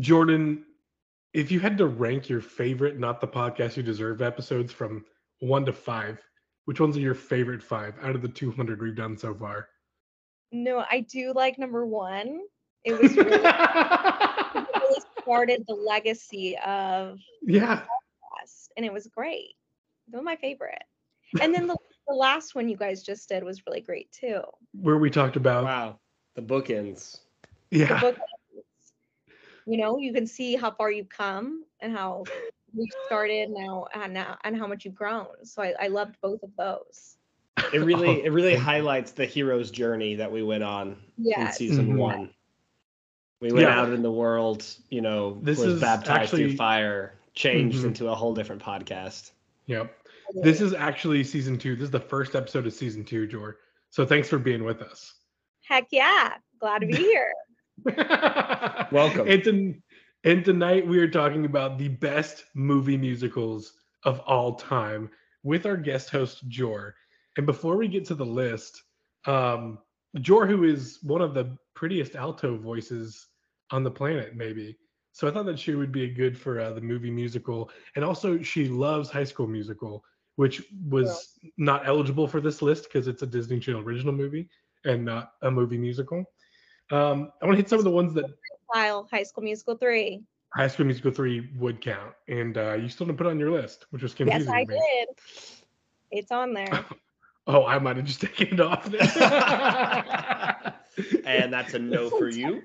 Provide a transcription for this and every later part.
Jordan, if you had to rank your favorite not the podcast you deserve episodes from one to five, which ones are your favorite five out of the 200 we've done so far? No, I do like number one. It was really, it really started the legacy of yeah. podcast, and it was great. They were my favorite. And then the, the last one you guys just did was really great too. Where we talked about Wow. The bookends. The yeah. Book, you know, you can see how far you've come and how we started now and now and how much you've grown. So I, I loved both of those. It really it really highlights the hero's journey that we went on in Yes. season Mhm. one. We went Yeah. out in the world, you know, This was is baptized actually- through fire, changed Mhm. into a whole different podcast. Yep. This is actually season two. This is the first episode of season two, Jor. So thanks for being with us. Heck yeah. Glad to be here. Welcome. And, ton- and tonight we are talking about the best movie musicals of all time with our guest host Jor. And before we get to the list, um, Jor, who is one of the prettiest alto voices on the planet, maybe. So I thought that she would be good for uh, the movie musical, and also she loves High School Musical, which was not eligible for this list because it's a Disney Channel original movie and not a movie musical. Um, I want to hit some of the ones that File High School Musical 3. High School Musical 3 would count, and uh, you still didn't put it on your list, which was confusing. Yes, I to me. did. It's on there. Oh, I might have just taken it off there. and that's a no for you.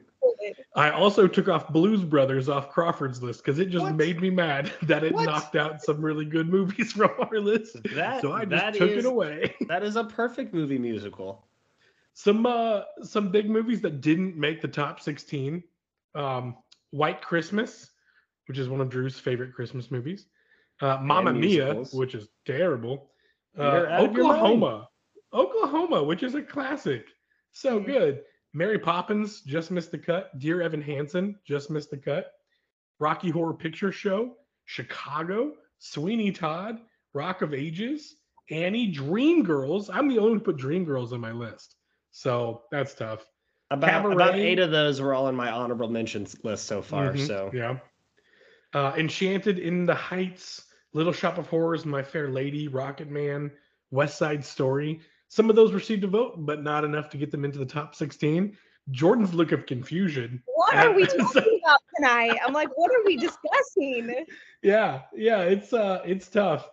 I also took off Blues Brothers off Crawford's list because it just What? made me mad that it What? knocked out some really good movies from our list. That so I just took is- it away. That is a perfect movie musical. Some uh some big movies that didn't make the top 16. Um White Christmas, which is one of Drew's favorite Christmas movies. Uh Mamma Mia, which is terrible. Uh, You're out of your mind. Oklahoma. Oklahoma, which is a classic. So good. Mary Poppins just missed the cut. Dear Evan Hansen just missed the cut. Rocky Horror Picture Show, Chicago, Sweeney Todd, Rock of Ages, Annie, Dreamgirls. I'm the only one who put Dreamgirls on my list. So that's tough. About, about eight of those were all in my honorable mentions list so far. Mhm, So yeah. Uh, Enchanted in the Heights, Little Shop of Horrors, My Fair Lady, Rocket Man, West Side Story. Some of those received a vote, but not enough to get them into the top 16. Jordan's look of confusion. What are we So- talking about tonight? I'm like, what are we discussing? Yeah, yeah, it's uh it's tough.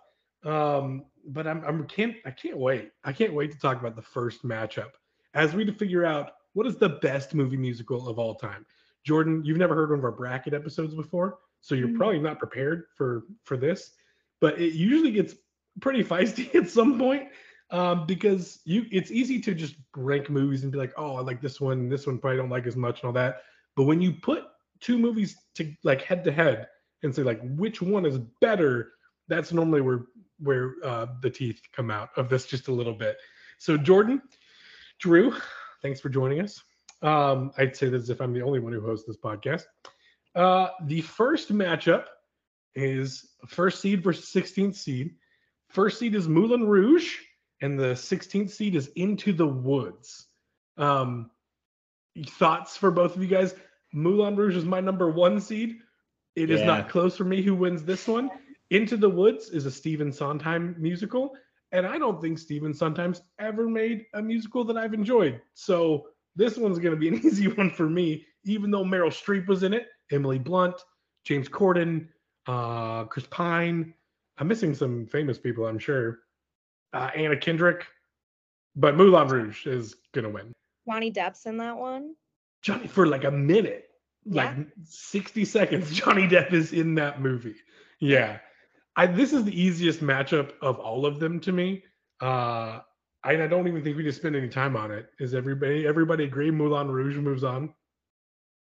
Um, but I'm I'm can't I can't wait. I can't wait to talk about the first matchup as we to figure out what is the best movie musical of all time. Jordan, you've never heard one of our bracket episodes before, so you're Mhm. probably not prepared for for this. But it usually gets pretty feisty at some point um, because you it's easy to just rank movies and be like, oh, I like this one, this one probably don't like as much and all that. But when you put two movies to like head to head and say like which one is better, that's normally where where uh, the teeth come out of this just a little bit. So Jordan, Drew, thanks for joining us. Um, I'd say this as if I'm the only one who hosts this podcast. Uh, the first matchup is first seed versus 16th seed. First seed is Moulin Rouge, and the 16th seed is Into the Woods. Um, thoughts for both of you guys? Moulin Rouge is my number one seed. It is Yeah. not close for me who wins this one. Into the Woods is a Stephen Sondheim musical, and I don't think Stephen Sondheim ever made a musical that I've enjoyed. So this one's going to be an easy one for me, even though Meryl Streep was in it, Emily Blunt, James Corden, uh, Chris Pine. I'm missing some famous people, I'm sure. Uh, Anna Kendrick, but Moulin Rouge is going to win. Johnny Depp's in that one. Johnny for like a minute, like 60 seconds. Johnny Depp is in that movie. Yeah. I this is the easiest matchup of all of them to me. Uh I, I don't even think we need to spend any time on it. Is everybody everybody agree Moulin Rouge moves on?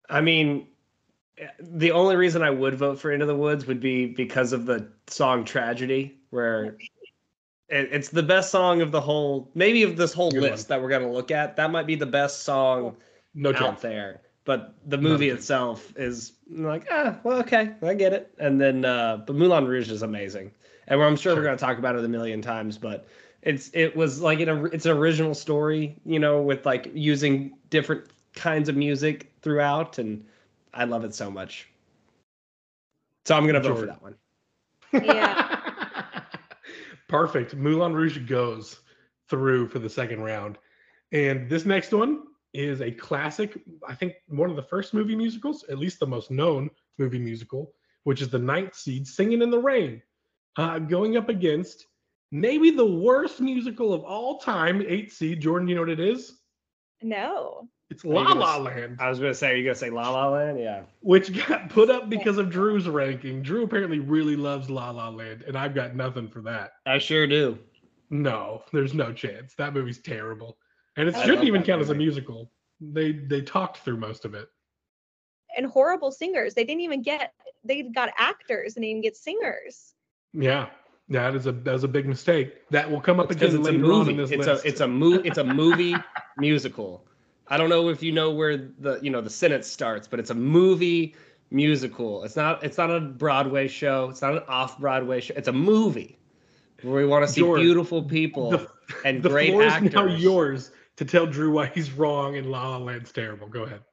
I mean, the only reason I would vote for Into the Woods would be because of the song Tragedy, where it, it's the best song of the whole, maybe of this whole Good list that we're going to look at. That might be the best song No out chance. there. But the movie chance. itself is like, ah, well, okay, I get it. And then, uh, but Moulin Rouge is amazing, and I'm sure, Sure. we're going to talk about it a million times. But it's it was like an it's an original story, you know, with like using different kinds of music throughout, and I love it so much. So I'm gonna vote for that one. Yeah. Perfect. Moulin Rouge goes through for the second round. And this next one is a classic, I think one of the first movie musicals, at least the most known movie musical, which is the ninth seed, Singing in the Rain, uh, going up against maybe the worst musical of all time, eight seed. Jordan, you know what it is? No. It's La gonna La s- Land, I was gonna say, are you gonna say La La Land? Yeah. which got put up because of Drew's ranking. Drew apparently really loves La La Land, and I've got nothing for that. I sure do. No, there's no chance. That movie's terrible, and it I shouldn't even that count as a musical. They they talked through most of it. And horrible singers. They didn't even get they got actors and they didn't get singers. Yeah, that is a that was a big mistake. That will come up because again it's a later on in movie. this It's list. a it's a mo- it's a movie musical. I don't know if you know where the you know the sentence starts, but it's a movie musical. It's not it's not a Broadway show. It's not an off Broadway show. It's a movie where we want to see George, beautiful people the, and the great floor actors. is now yours to tell Drew why he's wrong and La La Land's terrible. Go ahead.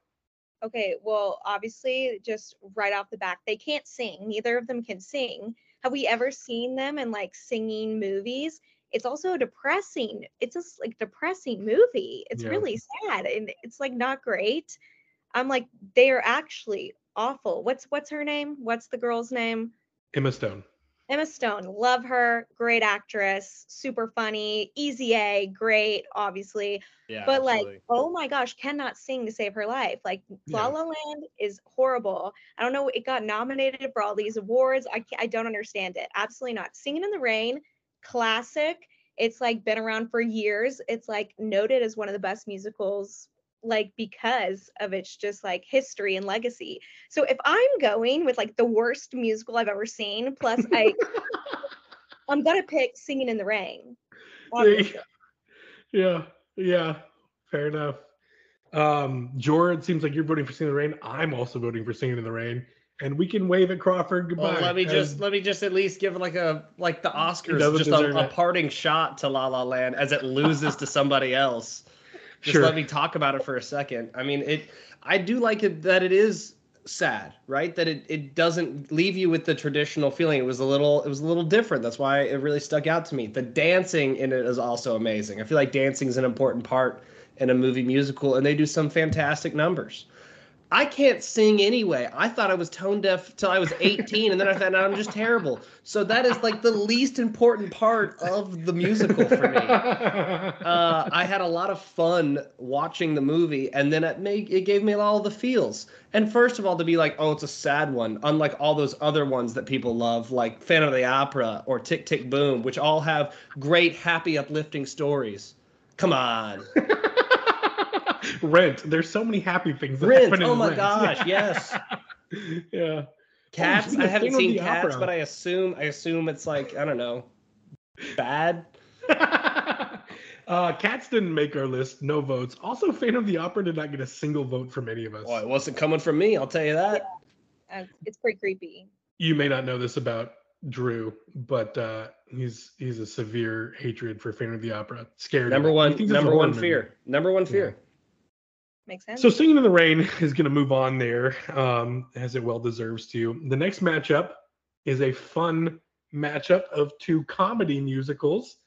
Okay, well, obviously, just right off the back, they can't sing. Neither of them can sing. Have we ever seen them in like singing movies? It's also depressing. It's just like depressing movie. It's Yeah. really sad and it's like not great. I'm like, they are actually awful. What's what's her name? What's the girl's name? Emma Stone. Emma Stone, love her, great actress, super funny, easy A, great, obviously. Yeah, but absolutely. like, oh my gosh, cannot sing to save her life. Like, La La Land is horrible. I don't know. It got nominated for all these awards. I I don't understand it. Absolutely not. Singing in the Rain, classic. It's like been around for years. It's like noted as one of the best musicals, like because of its just like history and legacy. So if I'm going with like the worst musical I've ever seen, plus I I'm gonna pick Singing in the Rain. obviously. yeah, yeah, fair enough. Um, Jordan, it seems like you're voting for Singing in the Rain. I'm also voting for Singing in the Rain, and we can wave at Crawford goodbye. Well, let me as- just let me just at least give like a like the Oscars just a, a parting shot to La La Land as it loses to somebody else. Just Sure. let me talk about it for a second. I mean, it I do like it that it is sad, right? That it, it doesn't leave you with the traditional feeling. It was a little it was a little different. That's why it really stuck out to me. The dancing in it is also amazing. I feel like dancing is an important part in a movie musical and they do some fantastic numbers. I can't sing anyway. I thought I was tone deaf till I was 18, and then I found out I'm just terrible. So that is like the least important part of the musical for me. Uh, I had a lot of fun watching the movie, and then it made it gave me all the feels. And first of all, to be like, oh, it's a sad one, unlike all those other ones that people love, like Phantom of the Opera or Tick Tick Boom, which all have great, happy, uplifting stories. Come on, Rent. There's so many happy things. That Rent. happen in Oh my Rent. gosh, yes. yeah. Cats. speaking I haven't seen Cats, Opera. but I assume I assume it's like I don't know, bad. uh, Cats didn't make our list. No votes. Also, Phantom of the Opera did not get a single vote from any of us. Well, it wasn't coming from me. I'll tell you that. Uh, it's pretty creepy. You may not know this about Drew, but uh, he's he's a severe hatred for Phantom of the Opera. Scared. Number it. He one. thinks it's Number one fear. Number one fear. Makes sense. So Singing in the Rain is going to move on there, um, as it well deserves to. The next matchup is a fun matchup of two comedy musicals.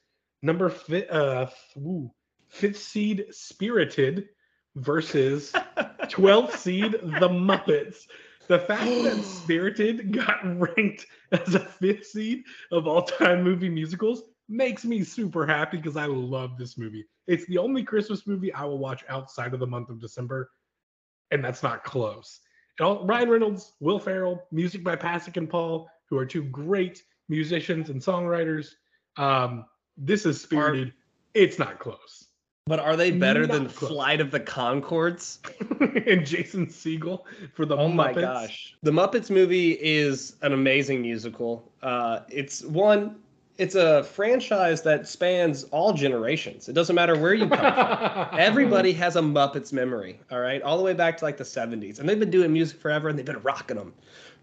Number fi- uh, ooh, fifth seed Spirited versus 12th seed The Muppets. The fact that Spirited got ranked as a fifth seed of all time movie musicals makes me super happy because I love this movie. It's the only Christmas movie I will watch outside of the month of December, and that's not close. And all, Ryan Reynolds, Will Ferrell, music by Pasek and Paul, who are two great musicians and songwriters. Um, this is Spirited. It's not close. But are they better than Not close. Flight of the Conchords? and Jason Segel for the Oh my Muppets. gosh. The Muppets movie is an amazing musical. Uh, it's one, it's a franchise that spans all generations. It doesn't matter where you come from. Everybody has a Muppets memory, all right? All the way back to like the 70s. And they've been doing music forever and they've been rocking them,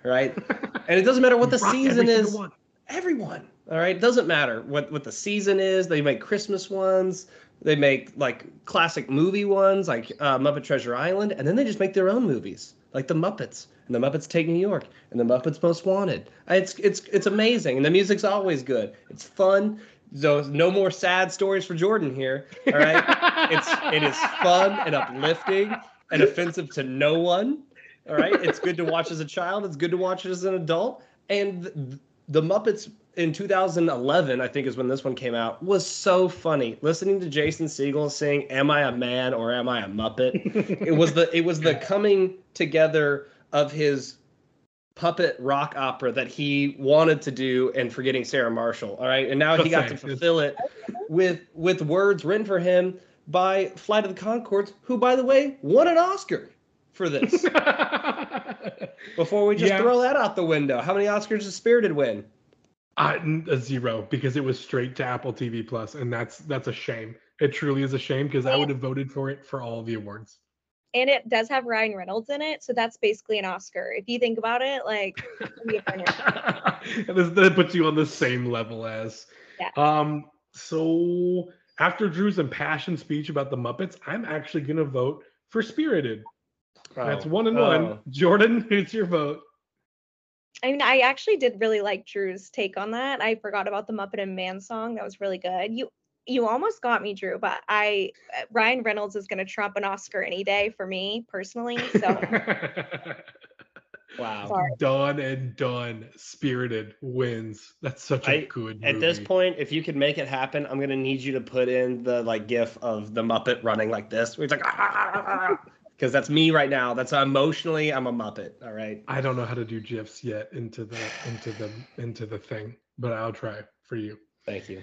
all right? And it doesn't matter what the Rock season is. one. everyone. All right, doesn't matter what what the season is. They make Christmas ones. They make like classic movie ones, like uh, Muppet Treasure Island, and then they just make their own movies, like the Muppets. And the Muppets Take New York, and the Muppets Most Wanted. Uh, it's it's it's amazing, and the music's always good. It's fun. So no more sad stories for Jordan here. All right, it's it is fun and uplifting and offensive to no one. All right, it's good to watch as a child. It's good to watch as an adult. And the, the Muppets in 2011, I think is when this one came out, was so funny. Listening to Jason Segel sing "Am I a Man or Am I a Muppet?" it was the it was the coming together of his puppet rock opera that he wanted to do and forgetting Sarah Marshall. All right, and now he got to fulfill it with with words written for him by Flight of the Conchords, who, by the way, won an Oscar for this. Before we just yeah. throw that out the window, how many Oscars does Spirited win? Uh, a zero because it was straight to Apple TV Plus, and that's that's a shame. It truly is a shame because I would have voted for it for all the awards. And it does have Ryan Reynolds in it, so that's basically an Oscar. If you think about it, like that puts you on the same level as. Yeah. Um. So after Drew's impassioned speech about the Muppets, I'm actually gonna vote for Spirited. Oh. That's one and oh. one. Jordan, it's your vote? I mean, I actually did really like Drew's take on that. I forgot about the Muppet and Man song. That was really good. You you almost got me, Drew, but I uh, Ryan Reynolds is going to trump an Oscar any day for me personally. So Wow. Sorry. Done and done. Spirited wins. That's such a I, good movie. At this point, if you could make it happen, I'm gonna need you to put in the like gif of the Muppet running like this. Where it's like ah, ah, ah, ah, ah because that's me right now. That's emotionally, I'm a Muppet. All right. I don't know how to do gifs yet into the into the into the thing, but I'll try for you. Thank you.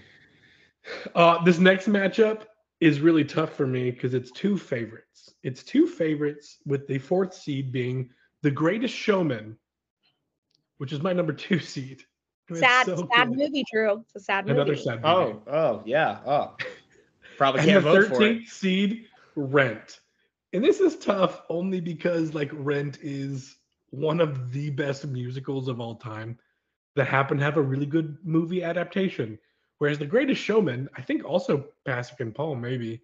Uh, this next matchup is really tough for me because it's two favorites. It's two favorites with the fourth seed being The Greatest Showman, which is my number two seed. sad, so sad good. movie, Drew. It's a sad movie. Another sad movie. Oh, oh, yeah. Oh, probably can't vote for it. 13th seed, Rent and this is tough only because like Rent is one of the best musicals of all time that happen to have a really good movie adaptation. Whereas The Greatest Showman, I think also Pasek and Paul maybe,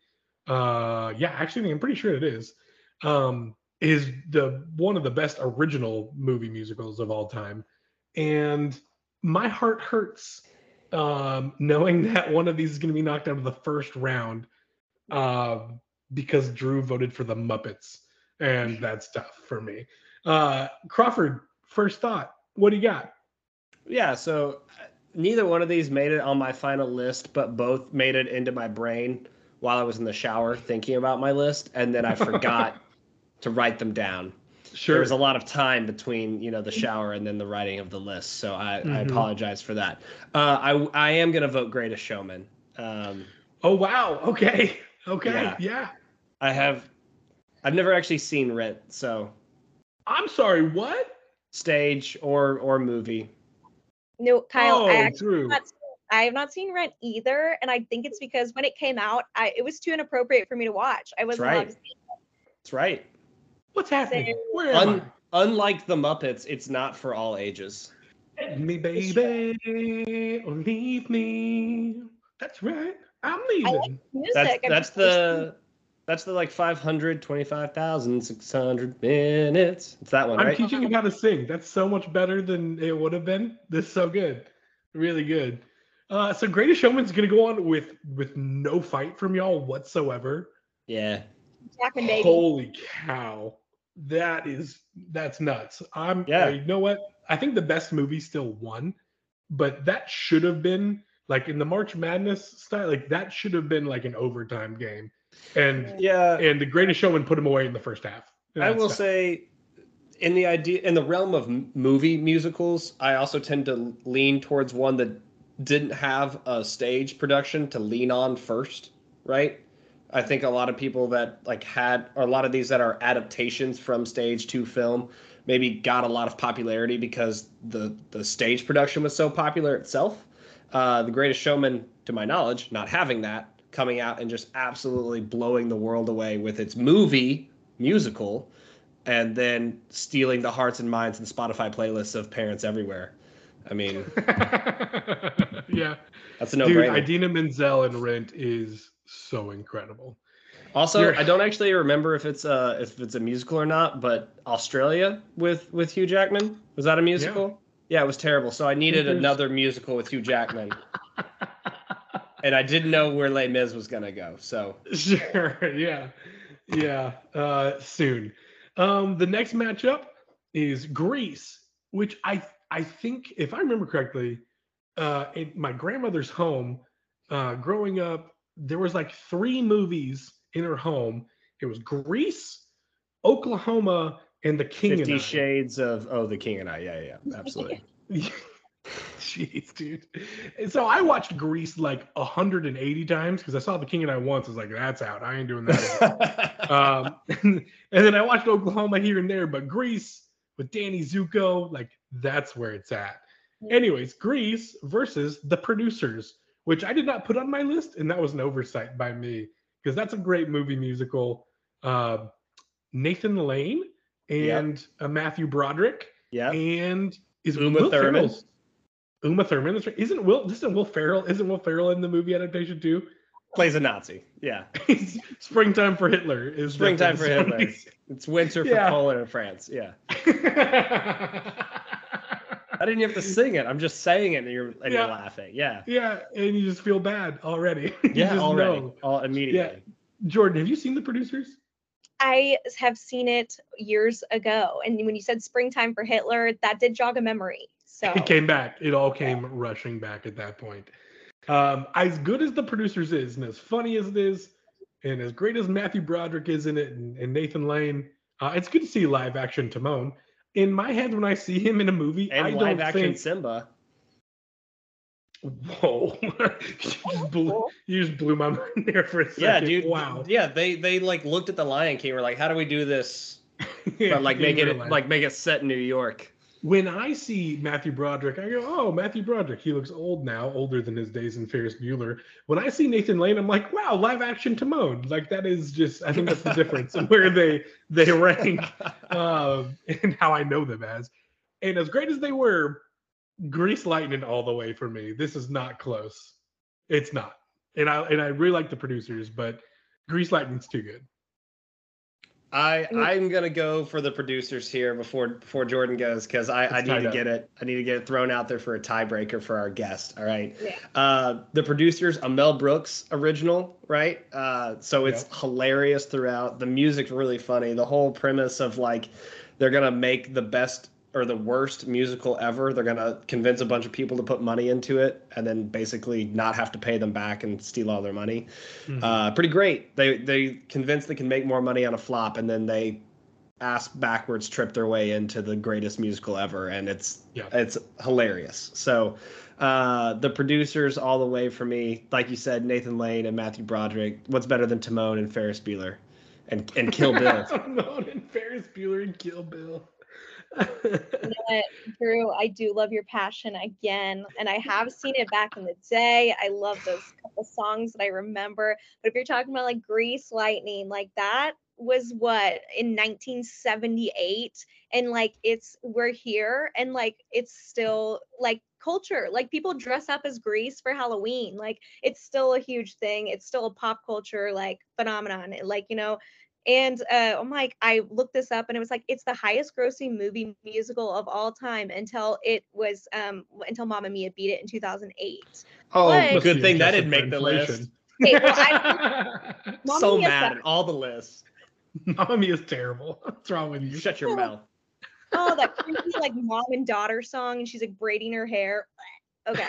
uh, yeah, actually I'm pretty sure it is, um, is the one of the best original movie musicals of all time, and my heart hurts um, knowing that one of these is going to be knocked out of the first round. Um, because Drew voted for the Muppets, and that's tough for me. Uh, Crawford, first thought, what do you got? Yeah, so uh, neither one of these made it on my final list, but both made it into my brain while I was in the shower thinking about my list, and then I forgot to write them down. Sure. There was a lot of time between you know the shower and then the writing of the list, so I, mm-hmm. I apologize for that. Uh, I I am gonna vote Greatest Showman. Um, oh wow! Okay. Okay. Yeah. yeah. I have. I've never actually seen Rent, so. I'm sorry. What? Stage or or movie. No, Kyle. Oh, I actually Not, I have not seen Rent either, and I think it's because when it came out, I it was too inappropriate for me to watch. I wasn't That's right. That's right. What's happening? Where am Un- I? Unlike the Muppets, it's not for all ages. Me baby, or oh, leave me. That's right. I'm leaving. Like that's, that's the that's the like 525,600 minutes. It's that one, I'm right? teaching you how to sing. That's so much better than it would have been. This is so good. Really good. Uh, so Greatest Showman's gonna go on with with no fight from y'all whatsoever. Yeah. Holy cow. That is that's nuts. I'm yeah. you know what? I think the best movie still won, but that should have been like in the March Madness style, like that should have been like an overtime game. And yeah, and the Greatest Showman put him away in the first half. I will say, in the idea in the realm of movie musicals, I also tend to lean towards one that didn't have a stage production to lean on first, right? I think a lot of people that like had or a lot of these that are adaptations from stage to film maybe got a lot of popularity because the the stage production was so popular itself. Uh, the Greatest Showman, to my knowledge, not having that, coming out and just absolutely blowing the world away with its movie musical and then stealing the hearts and minds and Spotify playlists of parents everywhere. I mean, yeah, that's a no-brainer. Dude, Idina Menzel in Rent is so incredible. Also, You're- I don't actually remember if it's uh if it's a musical or not, but Australia with with Hugh Jackman was that a musical? Yeah, yeah it was terrible. So I needed another musical with Hugh Jackman, and I didn't know where Les Mis was gonna go. So Sure. Yeah. Yeah. Uh, soon. Um, the next matchup is Grease, which I I think, if I remember correctly, uh, in my grandmother's home, uh, growing up, there was like three movies in her home. It was Grease, Oklahoma, and The King Fifty and I. Shades of Oh, The King and I. Yeah, yeah, yeah, absolutely. Jeez, dude. And so I watched Grease like 180 times because I saw The King and I once. I was like, that's out. I ain't doing that. um, and then I watched Oklahoma here and there, but Grease with Danny Zuko, like that's where it's at. Anyways, Grease versus the producers, which I did not put on my list, and that was an oversight by me because that's a great movie musical. Uh, Nathan Lane and uh, Matthew Broderick, yeah. and is Uma Will Thurman. Ferrell's- Uma Thurman. Isn't Will? Isn't Will Ferrell? Isn't Will Ferrell in the movie adaptation too? Plays a Nazi. Yeah. Springtime for Hitler is Springtime for the song Hitler. It's winter for Yeah. Poland and France. Yeah. I didn't have to sing it. I'm just saying it and you're and Yeah. you're laughing. Yeah. yeah, and you just feel bad already. You Yeah, just already. know. All immediately. Yeah. Jordan, have you seen the producers? I have seen it years ago, and when you said "Springtime for Hitler," that did jog a memory. So It came back. It all came rushing back at that point. Um, as good as the producers is, and as funny as it is, and as great as Matthew Broderick is in it, and, and Nathan Lane, uh, it's good to see live action Timon. In my head, when I see him in a movie, And I live don't action think. Simba. Whoa! you, just blew, you just blew my mind there for a second. Yeah, dude. Wow. Yeah, they they like looked at the Lion King. Were like, how do we do this? But like make it life. like make it set in New York. When I see Matthew Broderick, I go, "Oh, Matthew Broderick. He looks old now, older than his days in Ferris Bueller." When I see Nathan Lane, I'm like, "Wow, live action Timon!" Like that is just. I think that's the difference in where they they rank um, and how I know them as. And as great as they were, Grease Lightning all the way for me. This is not close. It's not. And I and I really like the producers, but Grease Lightning's too good. I mean- I'm gonna go for the producers here before before Jordan goes because I, I need to up. get it I need to get it thrown out there for a tiebreaker for our guest. All right. Yeah. Uh, the producers a Mel Brooks original, right? Uh, so it's Yep. hilarious throughout. The music's really funny. The whole premise of like they're gonna make the best or the worst musical ever. They're gonna convince a bunch of people to put money into it and then basically not have to pay them back and steal all their money Mhm. uh, pretty great. They they convinced they can make more money on a flop, and then they ass backwards trip their way into the greatest musical ever, and it's Yeah. it's hilarious. So uh, the producers all the way for me, like you said, Nathan Lane and Matthew Broderick. What's better than Timon and Ferris Bueller, and and Kill Bill? Timon and Ferris Bueller and Kill Bill. You know Drew, I do love your passion again, and I have seen it back in the day. I love those couple songs that I remember. But if you're talking about like Grease Lightning, like that was what in 1978, and like it's we're here, and like it's still like culture. Like people dress up as Grease for Halloween. Like it's still a huge thing. It's still a pop culture like phenomenon. Like you know, and uh, I'm like, I looked this up and it was like, it's the highest grossing movie musical of all time until it was, um, until Mamma Mia beat it in 2008. Oh, But- good thing that didn't make the list. inflation. Okay, well, I- So Mia's mad at all the lists. Mamma Mia is terrible. What's wrong with you? Shut your mouth. Oh, that creepy like mom and daughter song and she's like braiding her hair. Okay.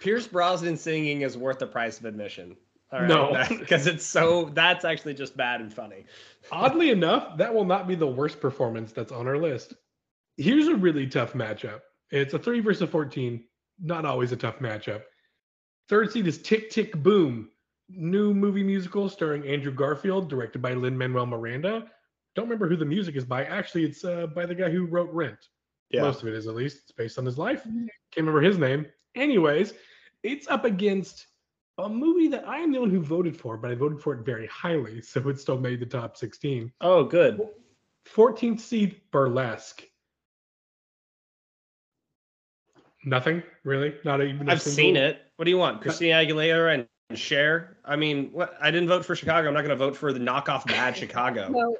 Pierce Brosnan singing is worth the price of admission. Right, No. because it's so that's actually just bad and funny. Oddly enough, that will not be the worst performance that's on our list. Here's a really tough matchup. It's a three versus 14. Not always a tough matchup. Third seed is Tick Tick Boom, new movie musical starring Andrew Garfield, directed by Lin Manuel Miranda. Don't remember who the music is by. Actually, it's uh, by the guy who wrote Rent. Yeah. Most of it is, at least. It's based on his life. Can't remember his name. Anyways, it's up against a movie that I am the one who voted for, but I voted for it very highly, so it still made the top 16. Oh, good. 14th seed Burlesque. Nothing really. Not even. a I've single- seen it. What do you want? Christina Aguilera and Cher. I mean, what? I didn't vote for Chicago. I'm not going to vote for the knockoff bad Chicago. No,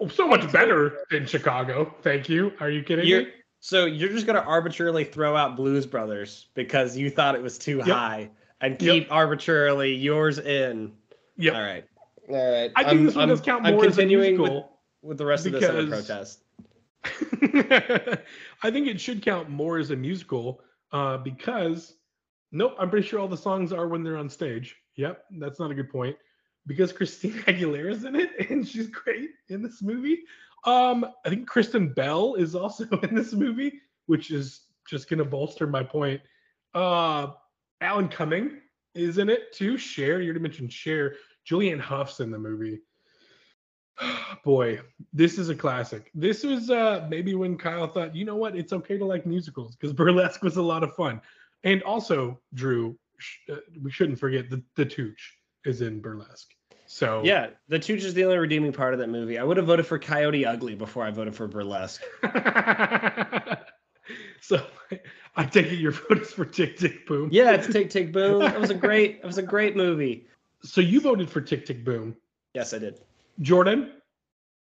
Oh, so much better than Chicago. Thank you. Are you kidding You're me? so you're just going to arbitrarily throw out Blues Brothers because you thought it was too Yep. high and Yep. keep arbitrarily yours in. Yep. All right. All right. I think I'm, this one I'm, does count I'm more as a continuing with, musical. with the rest of this under protest. I think it should count more as a musical uh, because, nope, I'm pretty sure all the songs are when they're on stage. Yep, that's not a good point. Because Christina Aguilera's in it and she's great in this movie. Um, I think Kristen Bell is also in this movie, which is just gonna bolster my point. Uh, Alan Cumming is in it too. Cher you already mentioned Cher. Julianne Hough's in the movie. Boy, this is a classic. This was uh maybe when Kyle thought, you know what, it's okay to like musicals because burlesque was a lot of fun. And also, Drew, sh- uh, we shouldn't forget the the Tooch is in burlesque. So Yeah, the Tooch is the only redeeming part of that movie. I would have voted for Coyote Ugly before I voted for Burlesque. so I take it your vote is for Tick Tick Boom. Yeah, it's Tick Tick Boom. That was a great. It was a great movie. So you voted for Tick Tick Boom, Yes, I did. Jordan.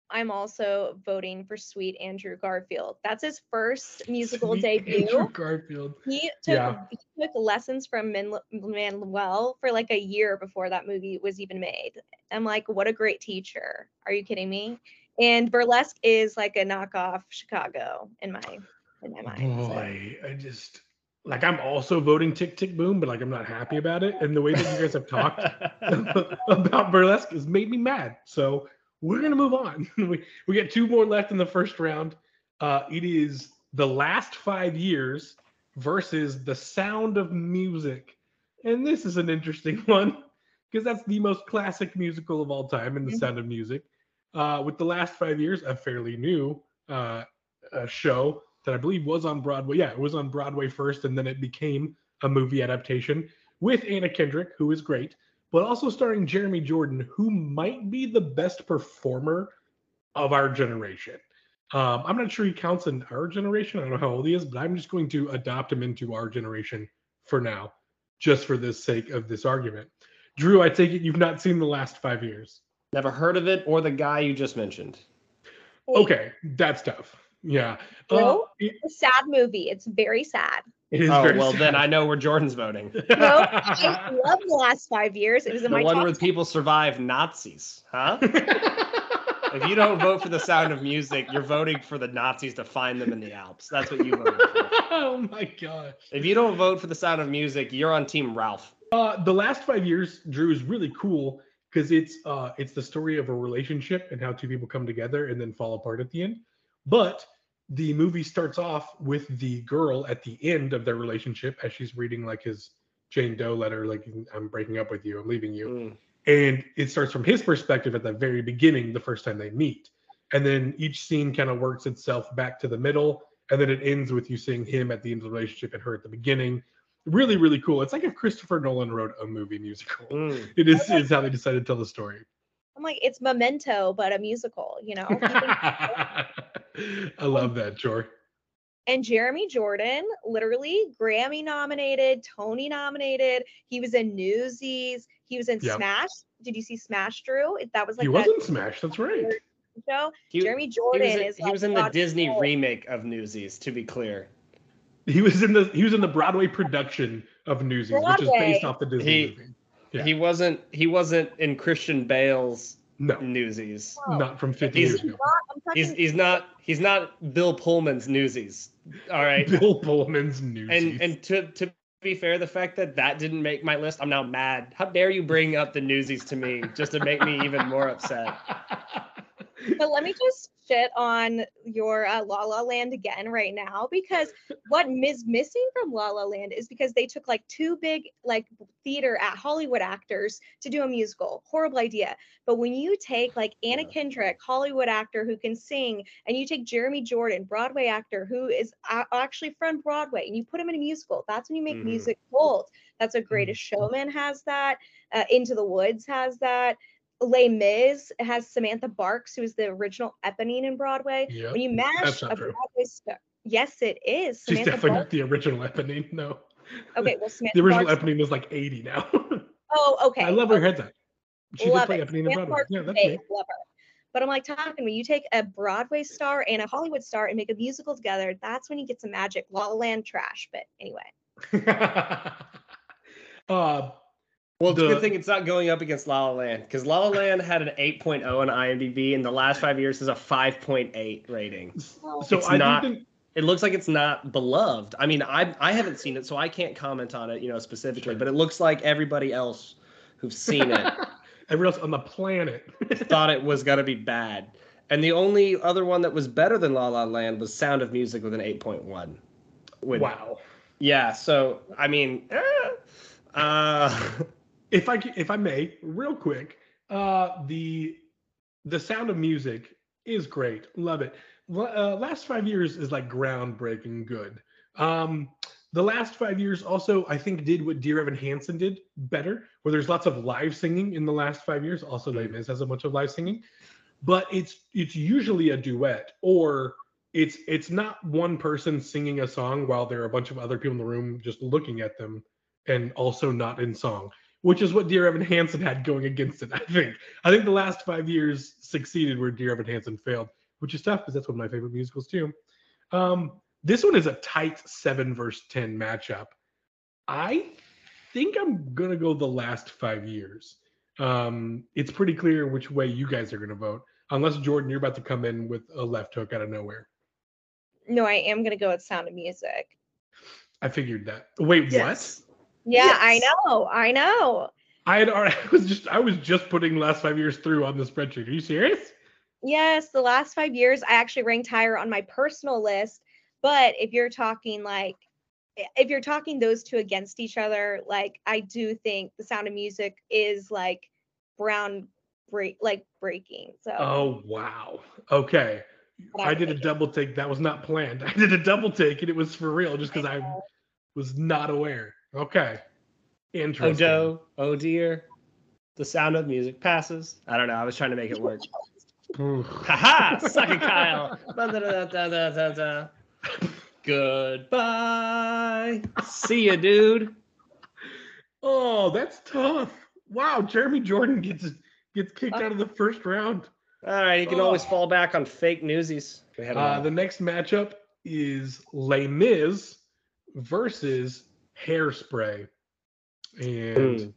I'm also voting for Sweet Andrew Garfield. That's his first musical Sweet debut. Andrew Garfield. He took Yeah. he took lessons from Min- Manuel for like a year before that movie was even made. I'm like, what a great teacher. Are you kidding me? And burlesque is like a knockoff Chicago in my in my mind. so. Boy, I just like I'm also voting Tick Tick Boom, but like I'm not happy about it. And the way that you guys have talked about burlesque has made me mad. So we're gonna move on. we we get two more left in the first round. Uh, it is the last five years versus the sound of music, and this is an interesting one because that's the most classic musical of all time in the Mhm. Sound of Music. Uh, with the last five years, a fairly new uh, uh, show that I believe was on Broadway. Yeah, it was on Broadway first, and then it became a movie adaptation with Anna Kendrick, who is great, but also starring Jeremy Jordan, who might be the best performer of our generation. Um, I'm not sure he counts in our generation. I don't know how old he is, but I'm just going to adopt him into our generation for now, just for the sake of this argument. Drew, I take it you've not seen the last five years. Never heard of it or the guy you just mentioned. Okay, that's tough. Yeah. No? Uh, It's a sad movie. It's very sad. it is oh very well, then. I know where Jordan's voting. No, I love the last five years. It was in The my one top where people survive Nazis, huh? if you don't vote for the Sound of Music, you're voting for the Nazis to find them in the Alps. That's what you voted for. oh my gosh. If you don't vote for the Sound of Music, you're on Team Ralph. Uh, the last five years, Drew, is really cool because it's uh, it's the story of a relationship and how two people come together and then fall apart at the end. But the movie starts off with the girl at the end of their relationship as she's reading like his Jane Doe letter, like "I'm breaking up with you, I'm leaving you," Mm. and it starts from his perspective at the very beginning, the first time they meet, and then each scene kind of works itself back to the middle, and then it ends with you seeing him at the end of the relationship and her at the beginning. Really, really cool. It's like if Christopher Nolan wrote a movie musical. Mm. It is, is how they decided to tell the story. I'm like, it's Memento, but a musical, you know? I love that, Jor. and Jeremy Jordan, literally Grammy nominated, Tony nominated. He was in Newsies. He was in Yep. Smash. Did you see Smash, Drew? That was like he that wasn't Smash. That's right. show. He, Jeremy he Jordan was, in, is he like was in the Disney soul. remake of Newsies, to be clear. He was in the he was in the Broadway production of Newsies, which is based off the Disney He- movie. Yeah. He wasn't he wasn't in Christian Bale's No, Newsies. Oh, not from 50 He's- years ago. not, He's he's not he's not Bill Pullman's Newsies. All right. Bill Pullman's Newsies. and and to to be fair, the fact that that didn't make my list, I'm now mad. How dare you bring up the Newsies to me just to make me even more upset? but let me just shit on your uh, La La Land again right now because what is missing from La La Land is because they took like two big like theater at Hollywood actors to do a musical. Horrible idea. But when you take like Anna. Kendrick, Hollywood actor who can sing, and you take Jeremy Jordan, Broadway actor who is a- actually from Broadway, and you put him in a musical, that's when you make Mhm. music gold. That's what Greatest Showman has that. Uh, Into the Woods has that. Les Mis has Samantha Barks, who is the original Eponine in Broadway. Yep. When you mash a. Broadway star, yes, it is. She's Samantha definitely not the original Eponine. No. Okay, well, Samantha The original Barks, Eponine is like 80 now. Oh, okay. I love where your head's at. She did love play it. The Sam Broadway. Yeah, that's me. Love her. But I'm like talking when. You take a Broadway star and a Hollywood star and make a musical together. That's when you get some magic. La La Land trash, but anyway. uh, Well, it's a good thing it's not going up against La La Land because La La Land had an 8.0 on IMDb, and the last five years is a 5.8 rating. So It's I not- think It looks like it's not beloved. I mean, I I haven't seen it, so I can't comment on it, you know, specifically. But it looks like everybody else who's seen it everyone else on the planet. thought it was gonna be bad. And the only other one that was better than La La Land was Sound of Music with an 8.1. With- wow. Yeah. So I mean, eh, uh, if I if I may, real quick, uh, the the Sound of Music is great. Love it. L- Uh, last five years is like groundbreaking good. Um, the last five years also, I think, did what Dear Evan Hansen did better, where there's lots of live singing in the last five years. Also, Les Mis has a bunch of live singing, but it's it's usually a duet or it's it's not one person singing a song while there are a bunch of other people in the room just looking at them and also not in song which is what Dear Evan Hansen had going against it. I think. I think the last five years succeeded where Dear Evan Hansen failed, which is tough because that's one of my favorite musicals too. Um, this one is a tight seven versus ten matchup. I think I'm gonna go the last five years. Um, it's pretty clear which way you guys are gonna vote, unless Jordan, you're about to come in with a left hook out of nowhere. no, I am gonna go with Sound of Music. I figured that. Wait, Yes. Yeah, I know. I know. I had already. I was just. I was just putting the last five years through on the spreadsheet. Are you serious? Yes, the last five years, I actually ranked higher on my personal list. But if you're talking like, if you're talking those two against each other, like I do think The Sound of Music is like brown break, like breaking. So Oh wow. Okay. I did a double take. That was not planned. I did a double take and it was for real just because I was not aware. Okay. oh Interesting. Joe, oh dear, the Sound of Music passes. I don't know. I was trying to make it work. Haha, suck it, Kyle. Ba-da-da-da-da-da-da. Goodbye. See ya, dude. Oh, that's tough. Wow, Jeremy Jordan gets gets kicked out of the first round. All right, you can always Oh. fall back on fake newsies. Ahead, Uh, the next matchup is Les Mis versus Hairspray. And Mm.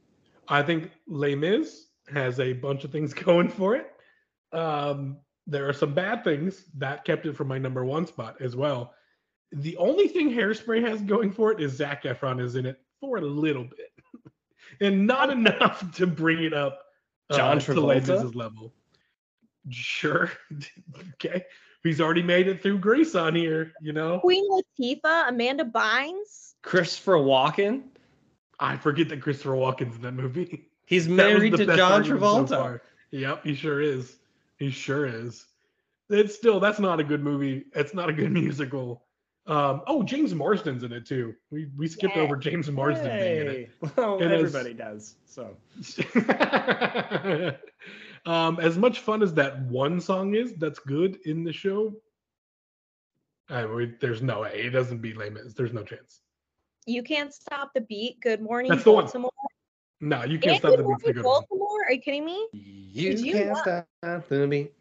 I think Les Mis has a bunch of things going for it. Um, there are some bad things that kept it from my number one spot as well. The only thing Hairspray has going for it is Zac Efron is in it for a little bit, and not enough to bring it up uh, John to Les Travolta? Mis's level. Sure, okay. He's already made it through Grease on here, you know. Queen Latifah, Amanda Bynes. Christopher Walken. I forget that Christopher Walken's in that movie. He's married to John argument so Travolta. Yep, he sure is. He sure is. It's still that's not a good movie. It's not a good musical. Um, oh, James Marsden's in it too. We we skipped Yeah. over James Marsden being in Hey. Well, It is- everybody does. So it. um, as much fun as that one song is, that's good in the show. I, we, there's no way it doesn't beat Les Mis. There's no chance. You can't stop the beat. Good morning, That's the one. Baltimore. No, you can't And stop the beat's a Morning, one. Baltimore. Are you kidding me? you you can't know- stop the beat.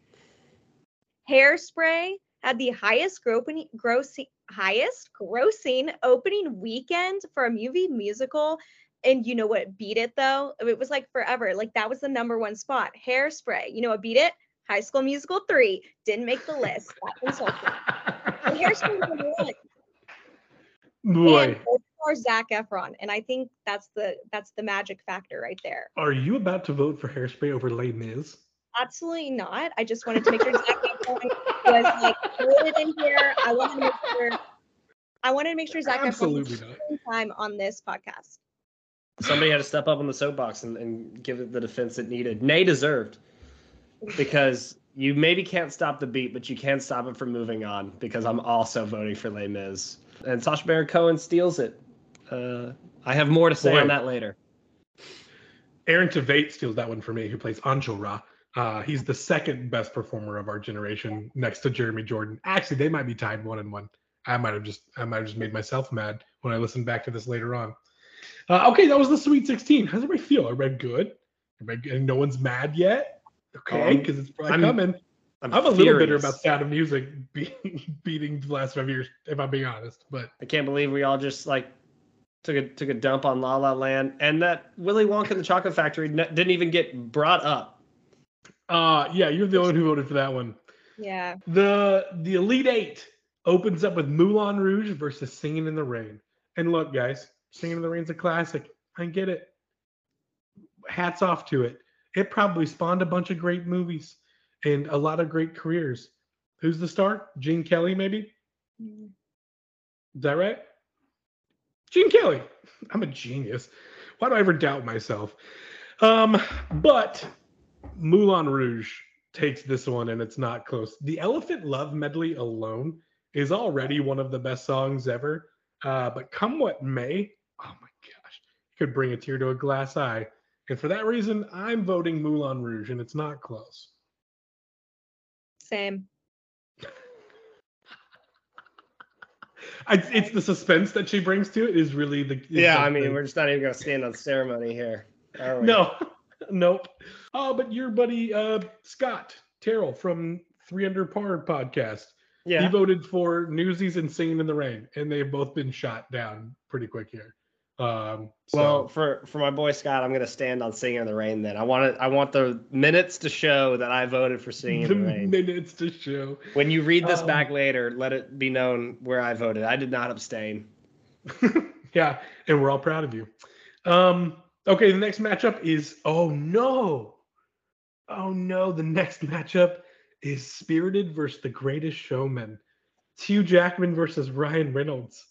Hairspray had the highest grossing, grossing highest grossing opening weekend for a movie musical. And you know what beat it though? It was like forever. Like that was the number one spot. Hairspray. You know what beat it? High School Musical 3. Didn't make the list. That's insulting. Hairspray was number one. Boy, And or Zac Efron. And I think that's the that's the magic factor right there. are you about to vote for Hairspray over Les Mis? Absolutely not. I just wanted to make sure Zac Efron was like included in here. I wanted to make sure I wanted to make sure Zac Efron Absolutely was not. spending time on this podcast. Somebody had to step up on the soapbox and, and give it the defense it needed. Nay deserved. Because you maybe can't stop the beat, but you can't stop it from moving on. Because I'm also voting for Les Mis. And Sacha Baron Cohen steals it. Uh, I have more to say Boy. on that later. Aaron Tveit steals that one for me, who plays Enjolras. Uh, he's the second best performer of our generation, next to Jeremy Jordan. Actually, they might be tied one and one. I might have just I might have just made myself mad when I listened back to this later on. Uh, okay, that was the Sweet 16. How's everybody feel? Everybody good? Everybody good? And no one's mad yet? Okay, Um, because it's probably I'm- coming. I'm, I'm a little bitter about Sound of Music be- beating the last five years, if I'm being honest. But I can't believe we all just like took a took a dump on La La Land, and that Willy Wonka and the Chocolate Factory n- didn't even get brought up. uh yeah, you're the only one who voted for that one. Yeah. The the Elite Eight opens up with Moulin Rouge versus Singing in the Rain. And look, guys, Singing in the Rain's a classic. I get it. Hats off to it. It probably spawned a bunch of great movies and a lot of great careers. Who's the star? Gene Kelly, maybe? Mm. Is that right? Gene Kelly. I'm a genius. Why do I ever doubt myself? Um, but Moulin Rouge takes this one and it's not close. The Elephant Love medley alone is already one of the best songs ever. Uh, but come what may, oh my gosh, could bring a tear to a glass eye. And for that reason, I'm voting Moulin Rouge, and it's not close. Same. I, it's the suspense that she brings to it is really the. is Yeah, the I mean, we're just not even gonna stand on ceremony here. No, nope. Oh, but your buddy uh, Scott Terrell from 300 Par podcast, Yeah. he voted for Newsies and Singing in the Rain, and they've both been shot down pretty quick here. Um, so, Well, for for my boy Scott, I'm gonna stand on "Singing in the Rain." Then I want it. I want the minutes to show that I voted for "Singing the in the Rain." minutes to show. When you read this Um, back later, let it be known where I voted. I did not abstain. yeah, and we're all proud of you. Um, okay, the next matchup is oh no, oh no, the next matchup is Spirited versus The Greatest Showman. It's Hugh Jackman versus Ryan Reynolds,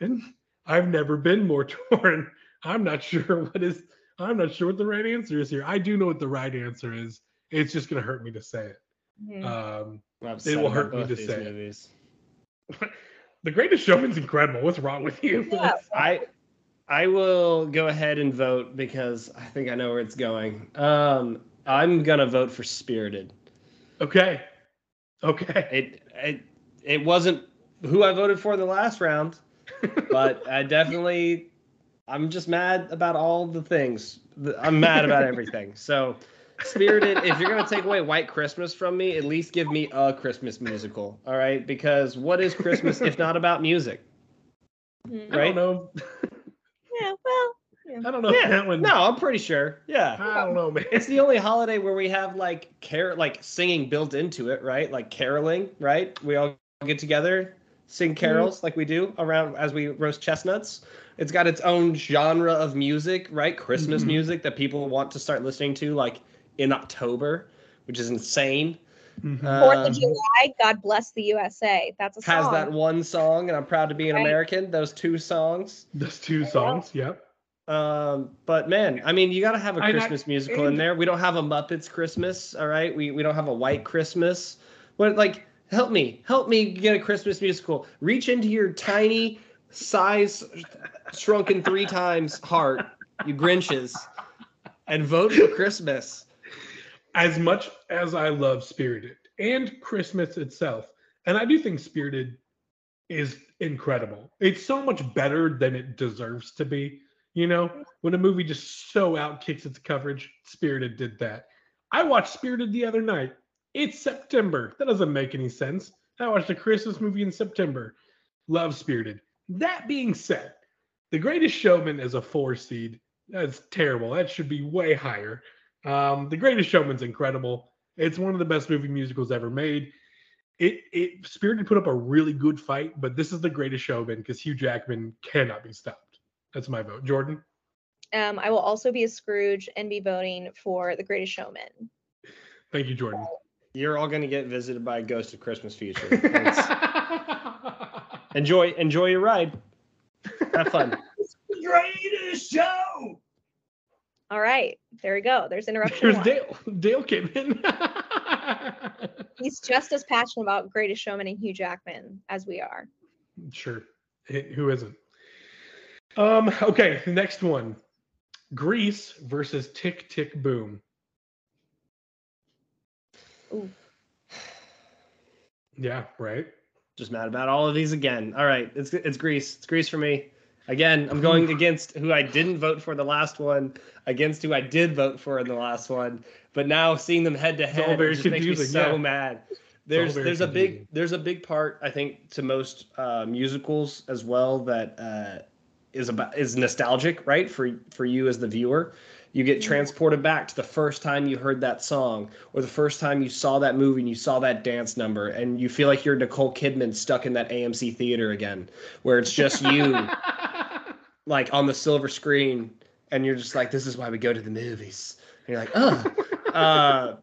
and I've never been more torn. I'm not sure what is. I'm not sure what the right answer is here. I do know what the right answer is. It's just gonna hurt me to say it. Mhm. Um, It will hurt me to these say it. the Greatest Showman's incredible. What's wrong with you? Yeah. I I will go ahead and vote because I think I know where it's going. Um, I'm gonna vote for Spirited. okay. Okay. It it it wasn't who I voted for in the last round, but I definitely I'm just mad about all the things. I'm mad about everything. So Spirited, if you're gonna take away White Christmas from me, at least give me a Christmas musical. All right, because what is Christmas if not about music? Mm. I right? don't know. Yeah. Well. I don't know Yeah, that one. no, I'm pretty sure. Yeah. I don't know, man. It's the only holiday where we have like care like singing built into it, right? Like caroling, right? We all get together, sing carols like we do around as we roast chestnuts. It's got its own genre of music, right? Christmas Mhm. music that people want to start listening to like in October, which is insane. Mhm. Fourth Um, of July. God bless the USA. That's a song. Has that one song, and I'm proud to be an Right. American. Those two songs. Those two songs, yep. Um, but man, I mean, you got to have a I- I- Christmas musical in there. We don't have a Muppets Christmas, all right? We we don't have a White Christmas. What like help me, help me get a Christmas musical. Reach into your tiny size shrunken three times heart, you Grinches, and vote for Christmas. As much as I love Spirited and Christmas itself, and I do think Spirited is incredible. It's so much better than it deserves to be. You know, when a movie just so outkicks its coverage, Spirited did that. I watched Spirited the other night. It's September. That doesn't make any sense. I watched a Christmas movie in September. Love Spirited. That being said, The Greatest Showman is a four seed. That's terrible. That should be way higher. Um, the Greatest Showman's incredible. It's one of the best movie musicals ever made. It it Spirited put up a really good fight, but this is the Greatest Showman because Hugh Jackman cannot be stopped. That's my vote. Jordan. Um, I will also be a Scrooge and be voting for The Greatest Showman. Thank you, Jordan. You're all gonna get visited by a Ghost of Christmas Future. It's- enjoy enjoy your ride. Have fun. Greatest show. All right, there we go. There's interruption. Here's one. Dale. Dale came in. He's just as passionate about Greatest Showman and Hugh Jackman as we are. Sure. H- Who isn't? Um, okay, next one. Grease versus Tick Tick Boom. Ooh. Yeah, right. Just mad about all of these again. All right, it's it's Grease. It's Grease for me. Again, I'm going against who I didn't vote for the last one, against who I did vote for in the last one. But now seeing them head to all head just makes me so yeah. mad. There's very there's a big there's a big part I think to most uh, musicals as well that uh, is about is nostalgic, right? For for you as the viewer, you get transported back to the first time you heard that song or the first time you saw that movie and you saw that dance number, and you feel like you're Nicole Kidman stuck in that AMC theater again, where it's just you like on the silver screen, and you're just like, this is why we go to the movies. And you're like, oh. uh,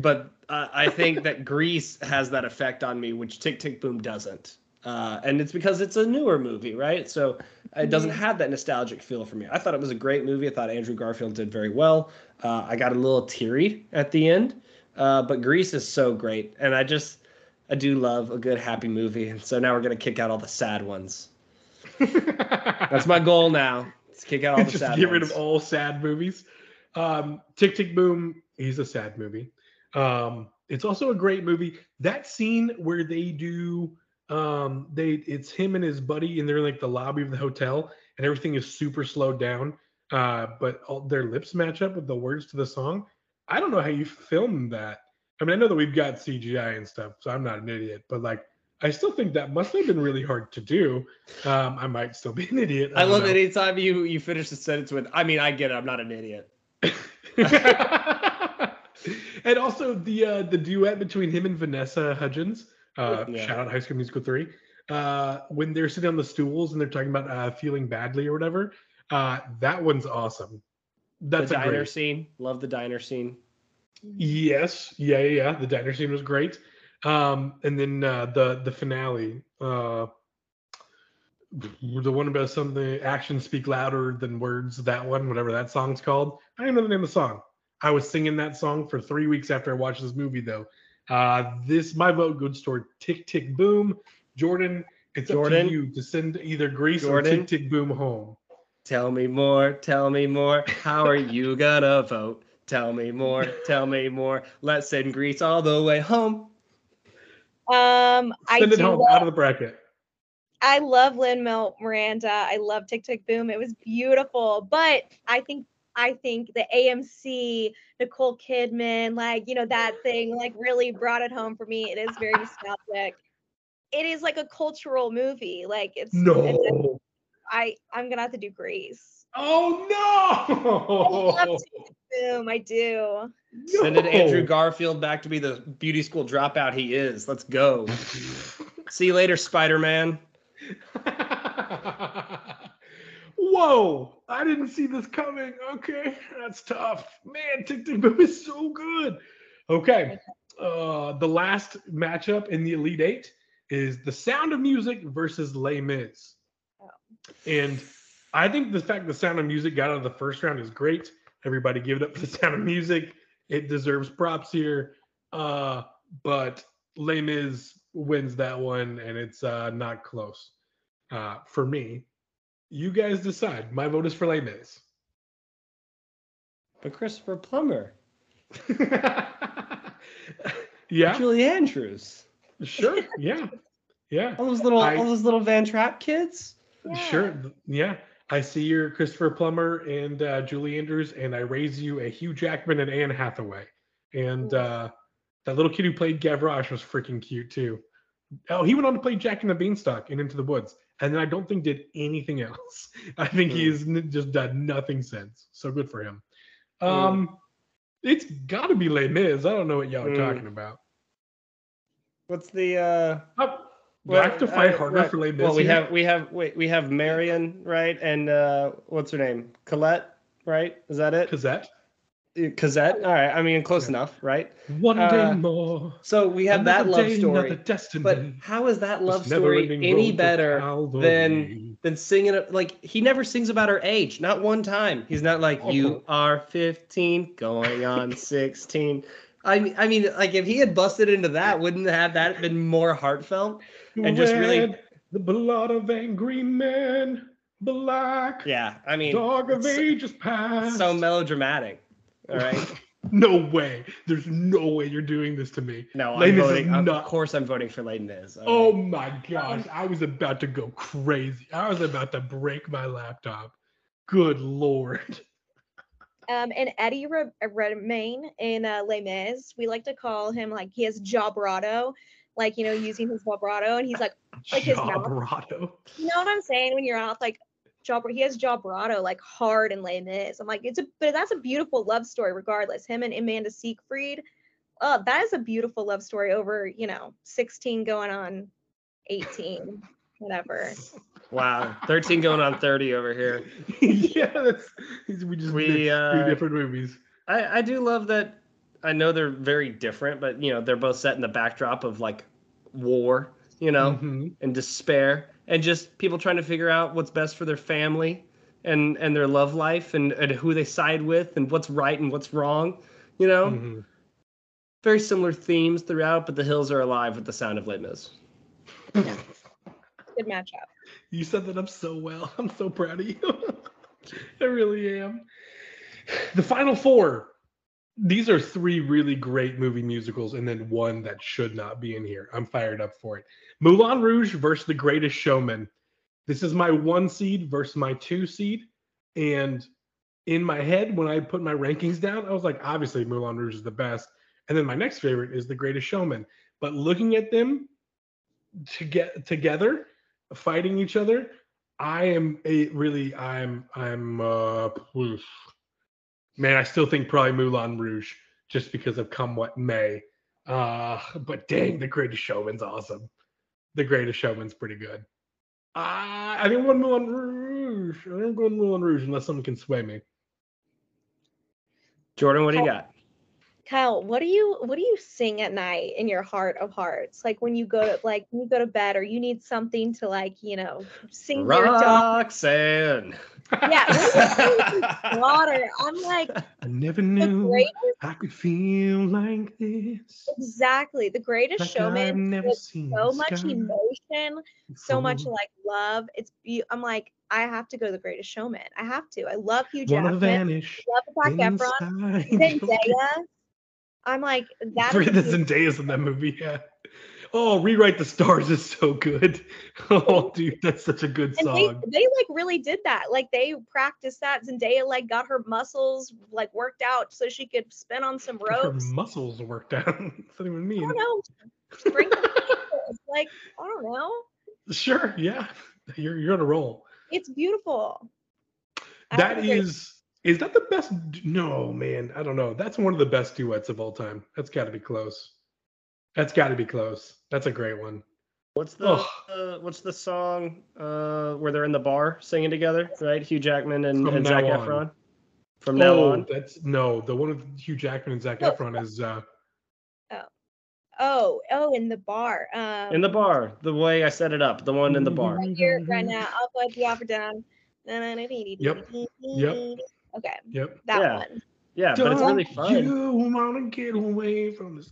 but uh, I think that Grease has that effect on me, which Tick Tick Boom doesn't. Uh, and it's because it's a newer movie, right? So it doesn't Mhm. have that nostalgic feel for me. I thought it was a great movie. I thought Andrew Garfield did very well. Uh, I got a little teary at the end, uh, but Grease is so great, and I just I do love a good happy movie. And so now we're gonna kick out all the sad ones. That's my goal now. Let's kick out all the just sad get ones. rid of all sad movies. Um, Tick Tick Boom, he's a sad movie. Um, it's also a great movie. That scene where they do, um, they it's him and his buddy, and they're in like the lobby of the hotel, and everything is super slowed down. Uh, but all their lips match up with the words to the song. I don't know how you filmed that. I mean, I know that we've got CGI and stuff, so I'm not an idiot, but like. I still think that must have been really hard to do. Um, I might still be an idiot. I don't love know. it anytime you you finish the sentence with I mean I get it I'm not an idiot. and also the uh, the duet between him and Vanessa Hudgens. Uh, Yeah. Shout out High School Musical three. Uh, when they're sitting on the stools and they're talking about uh, feeling badly or whatever. Uh, that one's awesome. That's the a diner great. scene, love the diner scene. Yes, yeah, yeah, yeah. The diner scene was great. Um, and then uh, the the finale, uh, the one about something actions speak louder than words. That one, whatever that song's called. I don't know the name of the song. I was singing that song for three weeks after I watched this movie, though. Uh, this my vote goes toward Tick Tick Boom. Jordan, it's up Jordan? to you to send either Grease Jordan? or Tick Tick Boom home. Tell me more, tell me more. How are you gonna vote? Tell me more, tell me more. Let's send Grease all the way home. Um, I Send it home love, out of the bracket. I love Lin Manuel Miranda. I love Tick Tick Boom. It was beautiful, but I think I think the AMC Nicole Kidman, like you know that thing, like really brought it home for me. It is very nostalgic. It is like a cultural movie. Like it's it's- No. I I'm gonna have to do Grease. Oh I love no! Tick Tick Boom. I do. Sending Andrew Garfield back to be the beauty school dropout he is. Let's go. See you later, Spider Man. Whoa! I didn't see this coming. Okay, that's tough. Man, Tick Tick Boom is so good. Okay, uh, the last matchup in the Elite Eight is The Sound of Music versus Les Mis. Oh. And I think the fact the Sound of Music got out of the first round is great. Everybody give it up for the Sound of Music. It deserves props here. Uh, but Les Mis wins that one, and it's uh, not close uh, for me. You guys decide. My vote is for Les Mis. But Christopher Plummer, yeah, Julie Andrews, sure. Yeah, yeah, all those little I- all those little Van Trapp kids. sure. Yeah, I see your Christopher Plummer and uh, Julie Andrews, and I raise you a Hugh Jackman and Anne Hathaway. And uh, that little kid who played Gavroche was freaking cute too. Oh, he went on to play Jack in the Beanstalk and Into the Woods, and then I don't think did anything else. I think Hmm. he's n- just done nothing since. So good for him. Hmm. Um, it's got to be Les Mis. I don't know what y'all are Hmm. talking about. What's the uh Oh, I have to fight uh, harder for Les Mis? Well, we here? have we have wait we have Marion right and uh what's her name Colette right is that it Cosette. Uh, Cosette all right I mean close Yeah. enough right One Uh, day more. so we have that love day, story destiny. but how is that love story any better than than singing it like he never sings about her age not one time he's not like Oh. you are 15 going on 16 I mean, I mean, like if he had busted into that, wouldn't have that been more heartfelt? and just really- the blood of angry men, black Yeah, I mean, dog of ages past. so melodramatic. All right. No way. There's no way you're doing this to me. No, Les I'm Mis is voting. Of course, I'm voting for Les Mis. All Oh my gosh. I was about to go crazy. I was about to break my laptop. Good lord. Um, and Eddie Re- Redmayne in uh, Les Mis, we like to call him like he has jabrato, like you know using his vibrato, and he's like, Like his mouth. You know what I'm saying when you're out like job he has jabrato like hard and Les Mis. I'm like it's a but that's a beautiful love story regardless. Him and Amanda Seyfried, uh, that is a beautiful love story over you know 16 going on 18, whatever. Wow, 13 going on 30 over here. yeah, that's we just We, mixed uh, two different movies. I, I do love that. I know they're very different, but you know they're both set in the backdrop of like war, you know, Mhm. and despair, and just people trying to figure out what's best for their family and and their love life, and and who they side with, and what's right and what's wrong. You know, Mhm. very similar themes throughout, but the hills are alive with the sound of Les Mis. Good matchup. You set that up so well. I'm so proud of you. I really am. The final four. These are three really great movie musicals, and then one that should not be in here. I'm fired up for it. Moulin Rouge versus The Greatest Showman. This is my one seed versus my two seed. And in my head, when I put my rankings down, I was like, obviously, Moulin Rouge is the best. And then my next favorite is The Greatest Showman. But looking at them to get together, fighting each other, I am a really I'm I'm uh. Man, I still think probably Moulin Rouge just because of come what may. Uh but dang, the greatest showman's awesome. The greatest showman's pretty good. Uh, I think one Moulin Rouge. I think going Moulin Rouge unless someone can sway me. Jordan, what do you got? Kyle, what do you what do you sing at night in your heart of hearts? Like when you go to like when you go to bed or you need something to like, you know, sing to your dog. Yeah, Water. I'm like I never knew greatest I could feel like this. exactly. The greatest Like I've showman never with seen so much emotion, so much mm-hmm. like love. It's be I'm like, I have to go to the greatest showman. I have to. I love Hugh Wanna Jackman. vanish I love Zac Efron. Zendaya. I'm like that. Is the the- Zendaya's in that movie, yeah. Oh, rewrite the stars is so good. Oh, dude, that's such a good and they, song. they like really did that. Like they practiced that. Zendaya like got her muscles like worked out so she could spin on some Her ropes. muscles worked out. What's that even I don't know. Like I don't know. Sure, yeah. You're you're on a roll. It's beautiful. That is is that the best? No, man, I don't know. That's one of the best duets of all time. That's got to be close. That's got to be close. That's a great one. What's the uh, what's the song uh, where they're in the bar singing together, right? Hugh Jackman and, From and Now Zac On. Efron. From now oh, on. that's no. The one with Hugh Jackman and Zac Oh. Efron is uh Oh, oh, in the bar. Um, In the bar, the way I set it up, the one in the bar. Right here, right now. I'll put the offer down. Yep. Yep. Okay, Yep. that Yeah. one. Yeah, but it's really fun. You wanna get away from this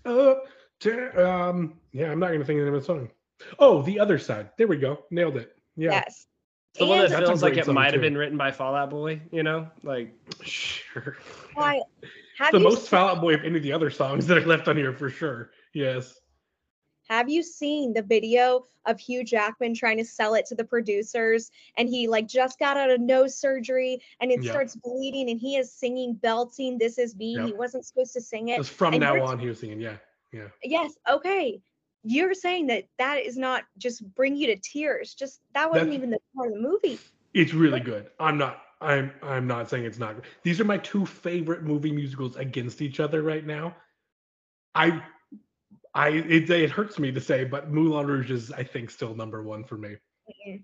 uptown? Um, yeah, I'm not gonna think of the name of the song. Oh, the other side. There we go. Nailed it. Yeah. Yes. It's the one that That's feels like it might have been written by Fall Out Boy, you know? Like Sure. why? Have the most Fall Out Boy of any of the other songs that are left on here for sure. Yes. Have you seen the video of Hugh Jackman trying to sell it to the producers and he like just got out of nose surgery and it Yeah. starts bleeding and he is singing belting this is me. He wasn't supposed to sing It it. was from And now you're- on he was singing. Yeah. Yeah. Yes, okay. You're saying that that is not just bring you to tears. Just that wasn't That's- even the part of the movie. It's really good. I'm not I'm I'm not saying it's not. These are my two favorite movie musicals against each other right now. I I it, it hurts me to say, but Moulin Rouge is I think still number one for me. Mm-mm.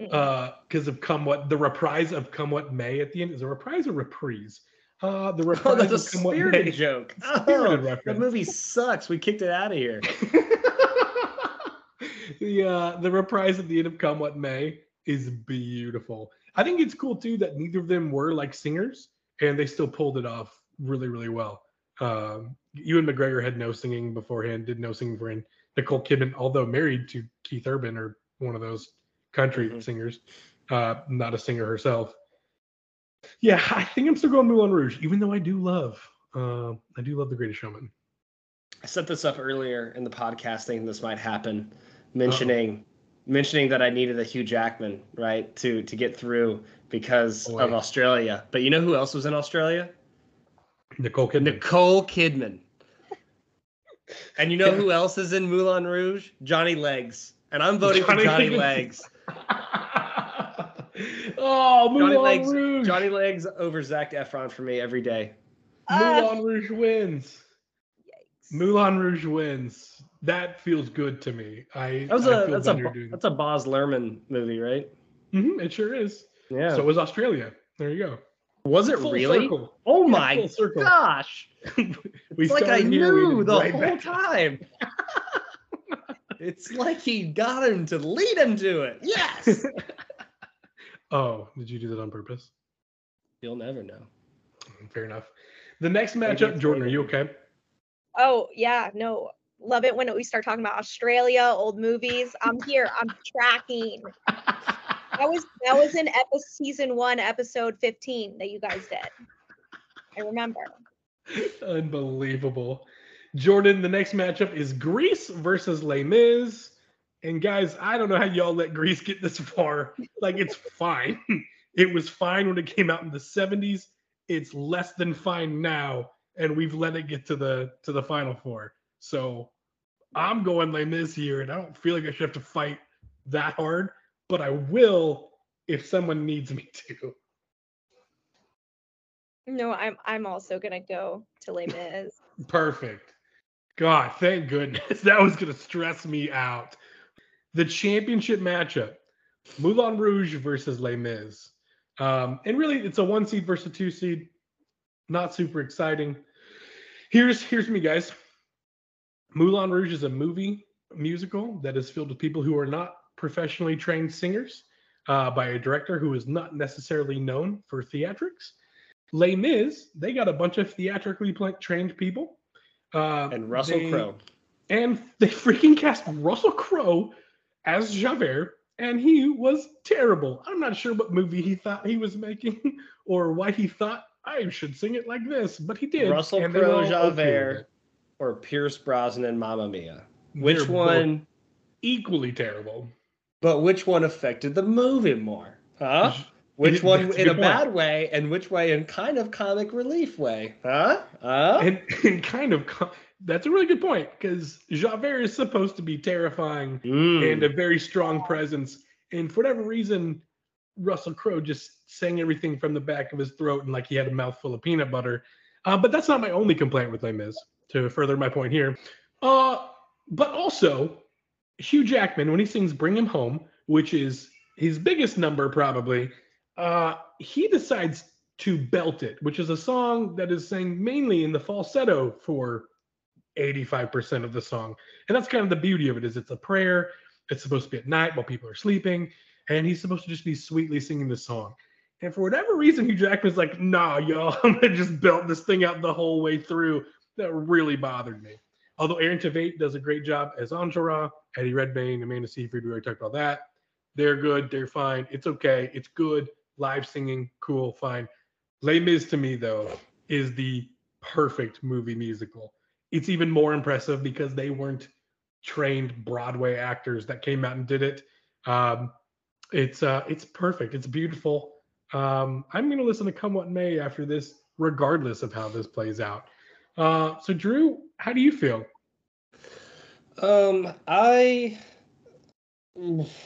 Mm-mm. Uh because of Come What the reprise of Come What May at the end. Is a reprise or reprise? Uh the Oh, reprise that's a of Come What spirited joke. Spirited Oh, reference. that movie sucks. We kicked it out of here. the uh the reprise at the end of Come What May is beautiful. I think it's cool too that neither of them were like singers and they still pulled it off really, really well. Um Ewan McGregor had no singing beforehand, did no singing beforehand. Nicole Kidman, although married to Keith Urban or one of those country Mhm. singers, uh, not a singer herself. Yeah, I think I'm still going Moulin Rouge, even though I do love Uh, I do love The Greatest Showman. I set this up earlier in the podcast thinking this might happen, mentioning mentioning that I needed a Hugh Jackman, right, to to get through because Boy. of Australia. But you know who else was in Australia? Nicole Kidman. Nicole Kidman. And you know who else is in Moulin Rouge? Johnny Legs. And I'm voting Johnny for Johnny Legs. Oh, Moulin Johnny Legs. Rouge. Johnny Legs over Zac Efron for me every day. Ah, Moulin Rouge wins. yikes. Moulin Rouge wins. That feels good to me. I That was I a that's a doing- that's a Baz Luhrmann movie, right? Mhm, it sure is. Yeah. So it was Australia. There you go. was it Full really? circle. Oh Yeah, my gosh! we It's like I started here, we knew the right whole back. time. it's like he got him to lead him to it. Yes. Oh, did you do that on purpose? You'll never know. Mm, fair enough. The next matchup, Jordan, are you okay? Oh yeah, no. Love it when we start talking about Australia, old movies. I'm here. I'm tracking. That was that was in episode season one, episode 15 that you guys did. I remember. Unbelievable. Jordan, the next matchup is Grease versus Les Mis. And guys, I don't know how y'all let Grease get this far. Like, it's fine. It was fine when it came out in the 70s. It's less than fine now, and we've let it get to the to the final four. So I'm going Les Mis here, and I don't feel like I should have to fight that hard, but I will if someone needs me to. No, I'm I'm also gonna go to Les Mis. Perfect. God, thank goodness. That was going to stress me out. The championship matchup Moulin Rouge versus Les Mis. Um, and really, it's a one seed versus a two seed. Not super exciting. Here's here's me, guys. Moulin Rouge is a movie musical that is filled with people who are not professionally trained singers uh, by a director who is not necessarily known for theatrics. Les Mis, they got a bunch of theatrically trained people. Uh, And Russell Crowe. And they freaking cast Russell Crowe as Javert, and he was terrible. I'm not sure what movie he thought he was making or why he thought I should sing it like this, but he did. Russell Crowe, Javert, or Pierce Brosnan, and Mamma Mia. Which They're one? Equally terrible. But which one affected the movie more? Huh? Which one in a point. bad way, and which way in kind of comic relief way? Huh? Huh? and, and kind of co- that's a really good point because Javert is supposed to be terrifying Mm. and a very strong presence. And for whatever reason, Russell Crowe just sang everything from the back of his throat and like he had a mouthful of peanut butter. Uh, but that's not my only complaint with Les Mis. To further my point here, uh, but also Hugh Jackman when he sings "Bring Him Home," which is his biggest number probably, uh, he decides to belt it, which is a song that is sang mainly in the falsetto for 85% of the song. And that's kind of the beauty of it is it's a prayer. It's supposed to be at night while people are sleeping, and he's supposed to just be sweetly singing the song. And for whatever reason, Hugh Jackman's like, nah, y'all, I'm gonna just belt this thing out the whole way through. That really bothered me. Although Aaron Tveit does a great job as Enjolras, Eddie Redmayne, Amanda Seyfried, we already talked about that. They're good, they're fine. It's okay, it's good. Live singing, cool, fine. Les Mis to me, though, is the perfect movie musical. It's even more impressive because they weren't trained Broadway actors that came out and did it. Um, it's uh, it's perfect. It's beautiful. Um, I'm gonna listen to Come What May after this, regardless of how this plays out. Uh, so Drew, how do you feel? Um, I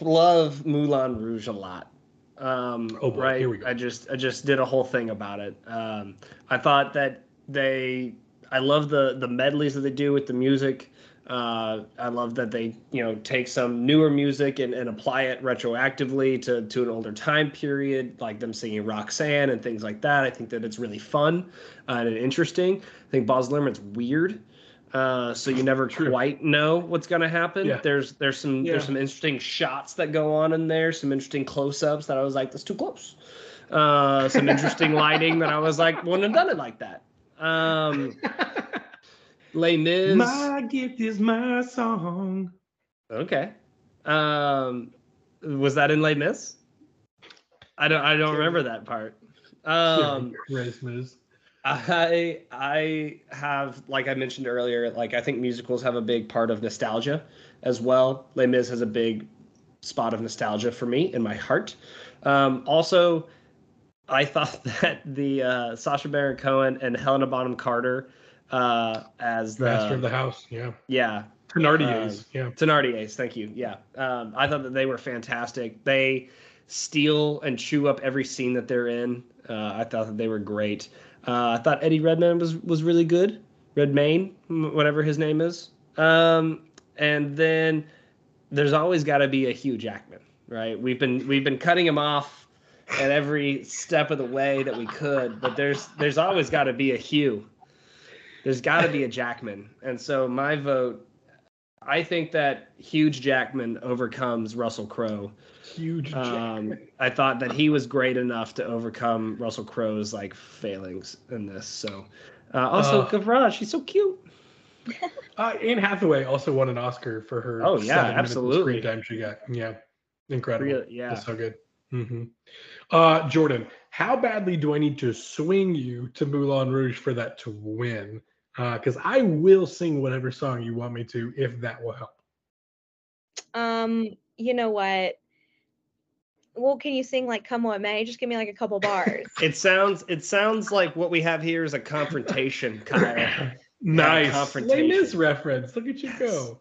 love Moulin Rouge a lot. Um, Oh, boy, right. here we go. I just I just did a whole thing about it. Um, I thought that they I love the the medleys that they do with the music. Uh, I love that they you know take some newer music and, and apply it retroactively to to an older time period, like them singing Roxanne and things like that. I think that it's really fun uh, and interesting. I think Baz Luhrmann's weird. Uh, so you never True. quite know what's gonna happen. Yeah. There's there's some Yeah. there's some interesting shots that go on in there, some interesting close-ups that I was like, that's too close. Uh, some interesting lighting that I was like, wouldn't have done it like that. Um, Les Mis. my gift is my song. Okay. Um, was that in Les Mis? I don't I don't remember that part. Um, Christmas. I I have like I mentioned earlier, like I think musicals have a big part of nostalgia as well. Les Mis has a big spot of nostalgia for me in my heart. Um, also, I thought that the uh, Sacha Baron Cohen and Helena Bonham Carter uh, as the Master of the house. Yeah. yeah Thenardier's. Um, yeah. Thenardier's, thank you. Yeah. Um, I thought that they were fantastic. They steal and chew up every scene that they're in. Uh, I thought that they were great. Uh, I thought Eddie Redmayne was was really good. Redmayne, whatever his name is. Um, and then there's always got to be a Hugh Jackman, right? We've been we've been cutting him off at every step of the way that we could, but there's there's always got to be a Hugh. There's got to be a Jackman, and so my vote. I think that Huge Jackman overcomes Russell Crowe. Huge. Um, I thought that he was great enough to overcome Russell Crowe's like failings in this. So, uh, also Uh, she's so cute. Uh, Anne Hathaway also won an Oscar for her. Oh, yeah, seven minutes of absolutely. Screen time she got. Yeah. Incredible. Really, yeah. That's so good. Hmm Uh, Jordan, how badly do I need to swing you to Moulin Rouge for that to win? Because I will sing whatever song you want me to, if that will help. Um, you know what? Well, can you sing like "Come What May"? Just give me like a couple bars. It sounds it sounds like what we have here is a confrontation, Kyle. nice. Les confrontation. Mis reference. Look at you Yes. go.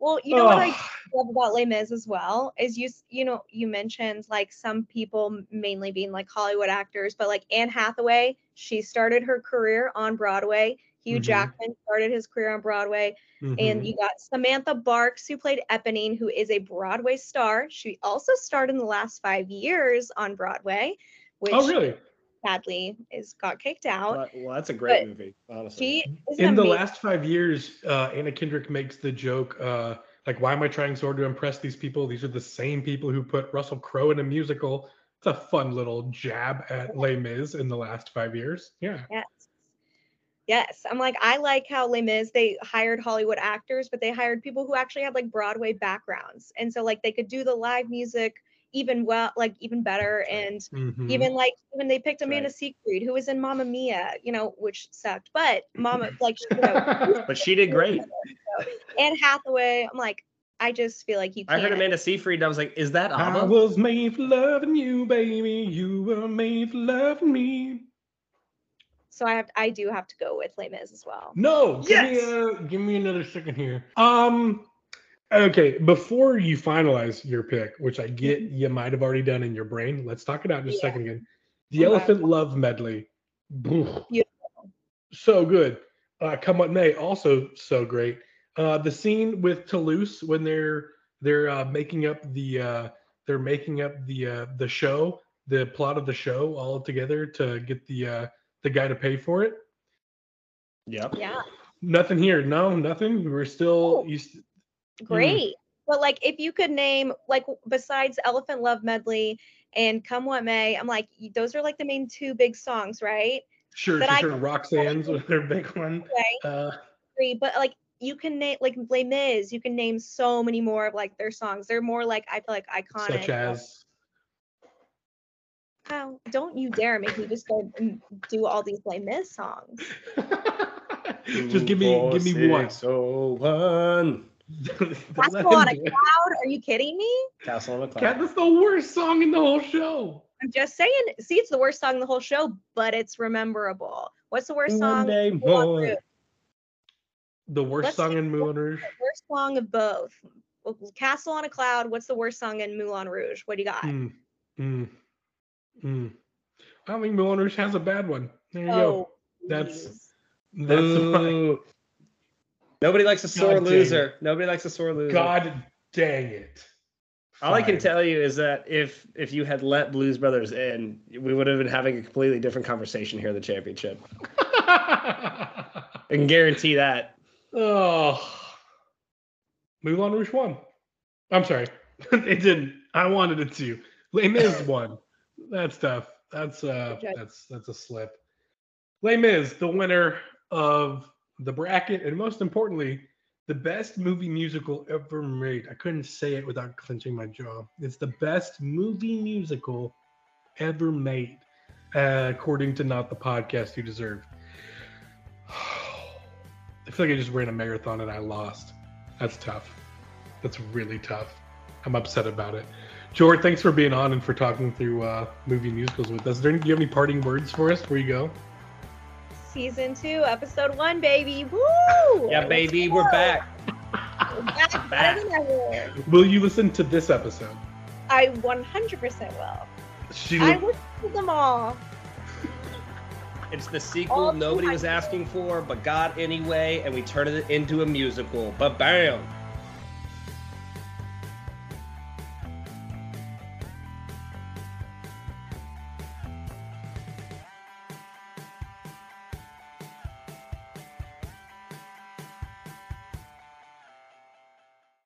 Well, you know what I Oh, love about Les Mis as well is you you know you mentioned like some people mainly being like Hollywood actors, but like Anne Hathaway, she started her career on Broadway. Hugh Mhm. Jackman started his career on Broadway, and mhm. you got Samantha Barks who played Eponine, who is a Broadway star. She also starred in the last five years on Broadway, which oh, really? Sadly is got kicked out. well, well, that's a great But movie, honestly. She is In the amazing. last five years, uh, Anna Kendrick makes the joke, uh, like, why am I trying so hard to impress these people? These are the same people who put Russell Crowe in a musical. It's a fun little jab at Les Mis in the last five years. Yeah. Yes. Yes. I'm like, I like how Les Mis, they hired Hollywood actors, but they hired people who actually had like Broadway backgrounds. And so like they could do the live music even well, like even better. And Mhm. even like when they picked Amanda right. Seyfried, who was in Mamma Mia, you know, which sucked. But Mama, like you know, But she did great. Anne Hathaway, I'm like, I just feel like you I can't. heard Amanda Seyfried. And I was like, is that I Abba? was made for loving you, baby. You were made for loving me. so I have I do have to go with Les Mis as well. No, give me a, give me another second here. Um, okay, before you finalize your pick, which I get you might have already done in your brain, let's talk it out just a second again. The Okay. Elephant Love Medley, Boo. So good. Uh, Come What May, also so great. Uh, the scene with Toulouse when they're they're uh, making up the uh, they're making up the uh, the show, the plot of the show all together to get the uh, the guy to pay for it. Yep. Yeah. Nothing here. No, nothing. We're still. Oh. You, st- Great. But like if you could name like besides Elephant Love Medley and Come What May, I'm like those are like the main two big songs, right? sure, But sure, I- sure. Roxanne's was their big one. Right. Uh, Three, but like you can name like Les Mis, you can name so many more of like their songs. They're more like I feel like iconic. such as. Oh, don't you dare make me just go and do all these Les Mis songs. Just give me, give me one. So one. Castle on a Cloud? Are you kidding me? Castle on a Cloud. that's the worst song in the whole show. I'm just saying. See, it's the worst song in the whole show, but it's rememberable. What's the worst One song? day Moulin. Rouge. The worst Let's song in Moulin Rouge. worst song of both. Well, Castle on a Cloud. What's the worst song in Moulin Rouge? What do you got? Mm, mm, mm. I don't think Moulin Rouge has a bad one. There you oh, go. That's- please. That's my, Boo. Nobody likes a sore God loser. Nobody likes a sore loser. God dang it. All I can tell you is that if if you had let Blues Brothers in, we would have been having a completely different conversation here at the championship. I can guarantee that. oh. Moulin Rouge won. I'm sorry. it didn't. I wanted it to. Les Mis won. That's tough. That's uh Good that's that's a slip. Les Mis, the winner of the bracket, and most importantly, the best movie musical ever made. I couldn't say it without clenching my jaw. It's the best movie musical ever made. uh, according to not the podcast you deserve. I feel like I just ran a marathon and I lost. That's tough. That's really tough. I'm upset about it. George, thanks for being on and for talking through uh, movie musicals with us. Do you have any parting words for us before you go? Season two, episode one, baby. Woo! Yeah, baby, we're back. We're back better than ever. Will you listen to this episode? I 100% will. She I will- will do them all. It's the sequel Oh, nobody was asking for, but got anyway, and we turned it into a musical. But bam!